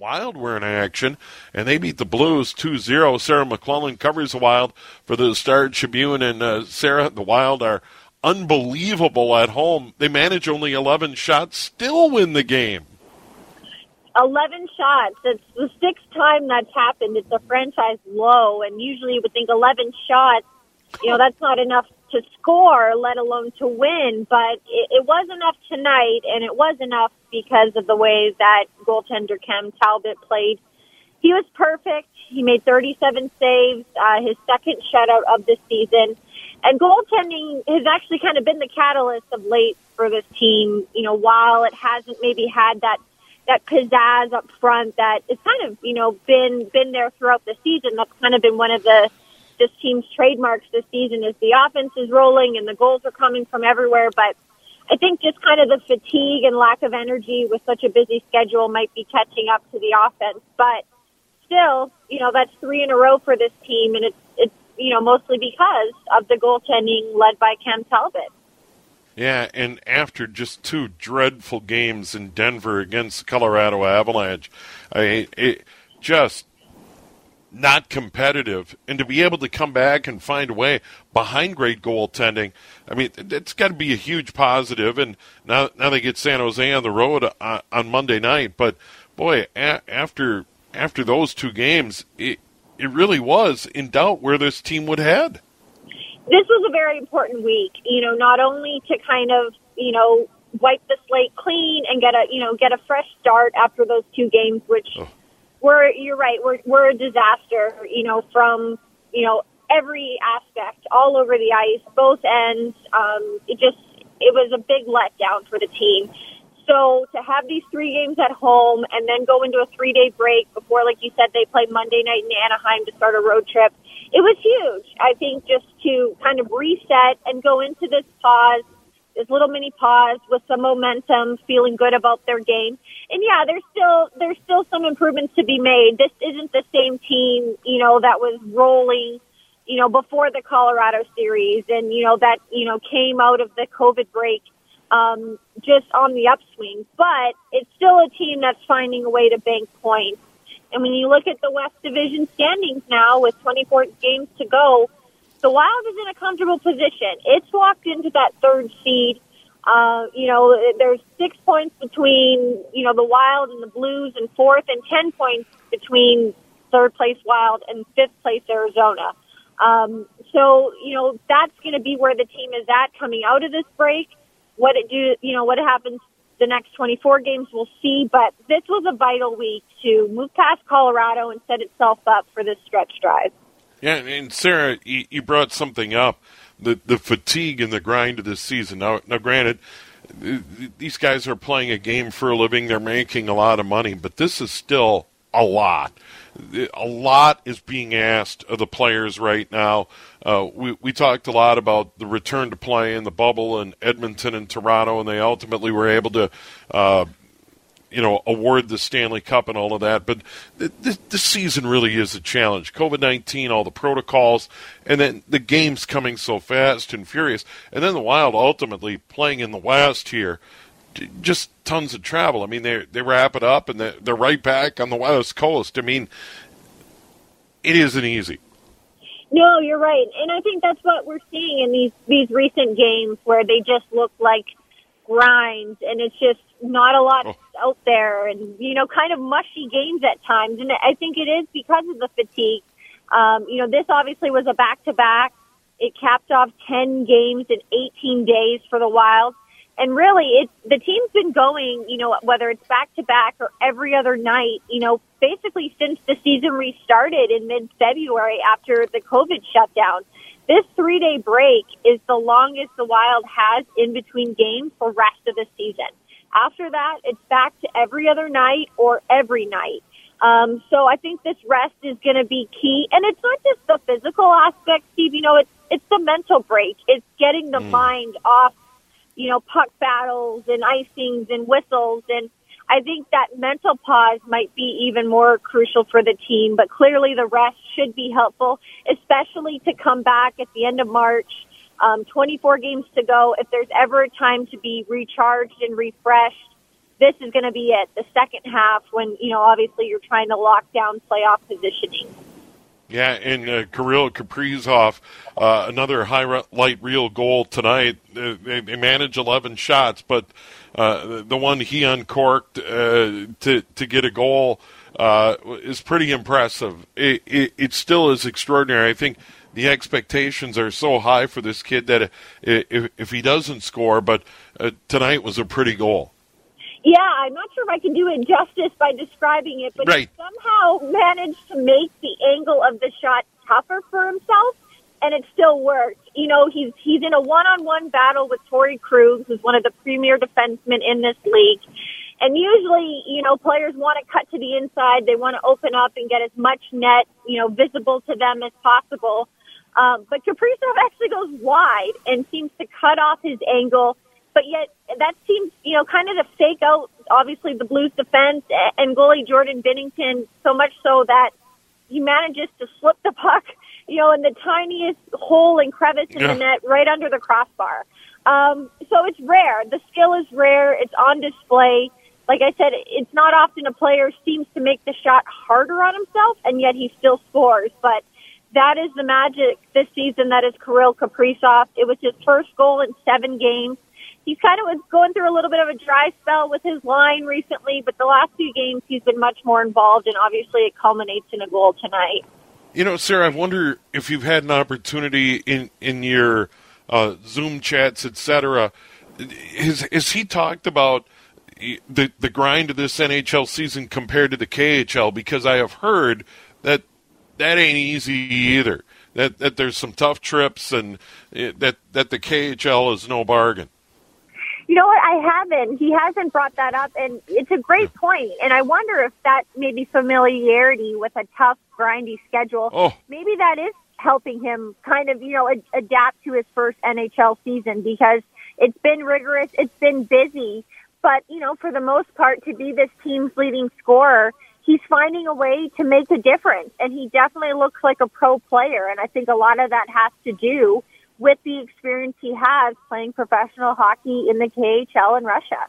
Wild were in action, and they beat the Blues 2-0. Sarah McLellan covers the Wild for the Star Tribune, and uh, Sarah, the Wild are unbelievable at home. They manage only 11 shots, still win the game. 11 shots. It's the sixth time that's happened. It's a franchise low, and usually you would think 11 shots, you know, that's not enough to score, let alone to win. But it, it was enough tonight, and it was enough because of the way that goaltender Cam Talbot played. He was perfect. He made 37 saves, uh, his second shutout of the season. And goaltending has actually kind of been the catalyst of late for this team. You know, while it hasn't maybe had that that pizzazz up front that it's kind of you know been been there throughout the season. That's kind of been one of the this team's trademarks this season is the offense is rolling and the goals are coming from everywhere. But I think just kind of the fatigue and lack of energy with such a busy schedule might be catching up to the offense. But still, you know, that's three in a row for this team, and it's it's you know mostly because of the goaltending led by Cam Talbot. Yeah, and after just two dreadful games in Denver against Colorado Avalanche, I it just not competitive, and to be able to come back and find a way behind great goaltending, I mean, it's got to be a huge positive. And now, now they get San Jose on the road on, uh, on Monday night. But boy, a- after after those two games, it it really was in doubt where this team would head. This was a very important week. You know, not only to kind of you know wipe the slate clean and get a you know get a fresh start after those two games, which. Oh we're you're right. We're we're a disaster. You know, from you know every aspect, all over the ice, both ends. Um, it just it was a big letdown for the team. So to have these three games at home and then go into a three day break before, like you said, they play Monday night in Anaheim to start a road trip, it was huge. I think just to kind of reset and go into this pause this little mini pause with some momentum, feeling good about their game. And yeah, there's still there's still some improvements to be made. This isn't the same team, you know, that was rolling, you know, before the Colorado series and you know that, you know, came out of the COVID break um just on the upswing. But it's still a team that's finding a way to bank points. And when you look at the West Division standings now with 24 games to go, the Wild is in a comfortable position. It's walked into that third seed. Uh, you know, there's six points between, you know, the Wild and the Blues and fourth and 10 points between third place Wild and fifth place Arizona. Um, so, you know, that's going to be where the team is at coming out of this break. What it do, you know, what happens the next 24 games, we'll see. But this was a vital week to move past Colorado and set itself up for this stretch drive. Yeah, and Sarah, you, you brought something up the the fatigue and the grind of this season. Now, now, granted, these guys are playing a game for a living; they're making a lot of money, but this is still a lot. A lot is being asked of the players right now. Uh, we we talked a lot about the return to play in the bubble in Edmonton and Toronto, and they ultimately were able to uh, you know, award the Stanley Cup and all of that. But the, the, season really is a challenge. COVID 19, all the protocols, and then the games coming so fast and furious. And then the Wild ultimately playing in the West here. Just tons of travel. I mean, they they wrap it up and they're, they're right back on the West Coast. I mean, it isn't easy. No, you're right, and I think that's what we're seeing in these these recent games where they just look like grinds, and it's just not a lot oh. out there, and you know, kind of mushy games at times. And I think it is because of the fatigue. Um, you know, this obviously was a back to back. It capped off 10 games in 18 days for the Wild. And really, it's the team's been going, you know, whether it's back to back or every other night, you know, basically since the season restarted in mid February after the COVID shutdown. This three day break is the longest the Wild has in between games for rest of the season. After that, it's back to every other night or every night. Um, so I think this rest is going to be key. And it's not just the physical aspect, Steve. You know, it's, it's the mental break. It's getting the mm. mind off, you know, puck battles and icings and whistles. And I think that mental pause might be even more crucial for the team, but clearly the rest should be helpful, especially to come back at the end of March. Um, 24 games to go. If there's ever a time to be recharged and refreshed, this is going to be it. The second half, when you know, obviously you're trying to lock down playoff positioning. Yeah, and uh, Kirill Kaprizov, uh, another highlight reel goal tonight. Uh, they, they managed 11 shots, but uh, the one he uncorked uh, to to get a goal uh, is pretty impressive. It, it, it still is extraordinary. I think the expectations are so high for this kid that uh, if, if he doesn't score, but tonight was a pretty goal. Yeah, I'm not sure if I can do it justice by describing it, but right. he somehow managed to make the angle of the shot tougher for himself, and it still worked. You know, he's he's in a one-on-one battle with Torey Krug, who's one of the premier defensemen in this league. And usually, you know, players want to cut to the inside. They want to open up and get as much net, you know, visible to them as possible. Um, but Kaprizov actually goes wide and seems to cut off his angle but yet that seems, you know, kind of to fake out, obviously, the Blues defense and goalie Jordan Binnington so much so that he manages to slip the puck, you know, in the tiniest hole and crevice in yeah. the net right under the crossbar. Um, so it's rare. The skill is rare. It's on display. Like I said, it's not often a player seems to make the shot harder on himself, and yet he still scores. But that is the magic this season. That is Kirill Kaprizov. It was his first goal in seven games he's kind of was going through a little bit of a dry spell with his line recently, but the last few games he's been much more involved, and obviously it culminates in a goal tonight. You know, Sarah, I wonder if you've had an opportunity in in your uh, Zoom chats, etc. Has has he talked about the the grind of this NHL season compared to the KHL? Because I have heard that that ain't easy either. That that there's some tough trips, and it, that that the KHL is no bargain. You know what? I haven't. He hasn't brought that up, and it's a great point. And I wonder if that maybe familiarity with a tough, grindy schedule, oh. maybe that is helping him kind of, you know, ad- adapt to his first NHL season because it's been rigorous, it's been busy, but you know, for the most part, to be this team's leading scorer, he's finding a way to make a difference, and he definitely looks like a pro player. And I think a lot of that has to do with the experience he has playing professional hockey in the KHL in Russia.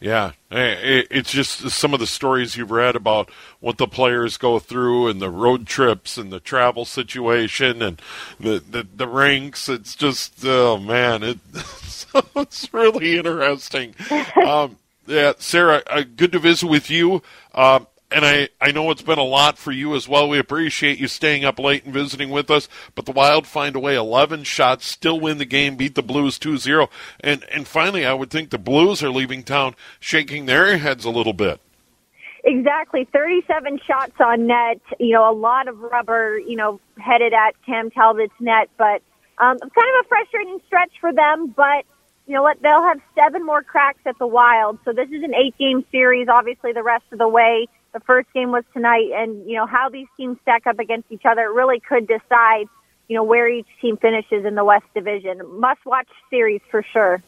Yeah, it's just some of the stories you've read about what the players go through and the road trips and the travel situation and the the, the rinks. It's just oh man, it, it's really interesting. Um, yeah, Sarah, uh, good to visit with you. Um, and I, I know it's been a lot for you as well. We appreciate you staying up late and visiting with us. But the Wild find a way 11 shots, still win the game, beat the Blues 2 0. And, and finally, I would think the Blues are leaving town shaking their heads a little bit. Exactly. 37 shots on net, you know, a lot of rubber, you know, headed at Cam Talbot's net. But um, kind of a frustrating stretch for them. But you know what? They'll have seven more cracks at the Wild. So this is an eight game series, obviously, the rest of the way. The first game was tonight, and you know how these teams stack up against each other really could decide, you know, where each team finishes in the West Division. Must watch series for sure.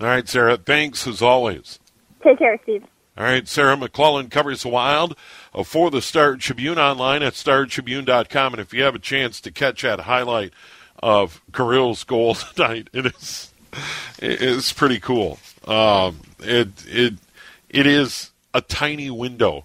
All right, Sarah. Thanks as always. Take care, Steve. All right, Sarah McLellan covers the Wild uh, for the Star Tribune online at startribune.com. And if you have a chance to catch that highlight of Kirill's goal tonight, it is it is pretty cool. Um, it it it is a tiny window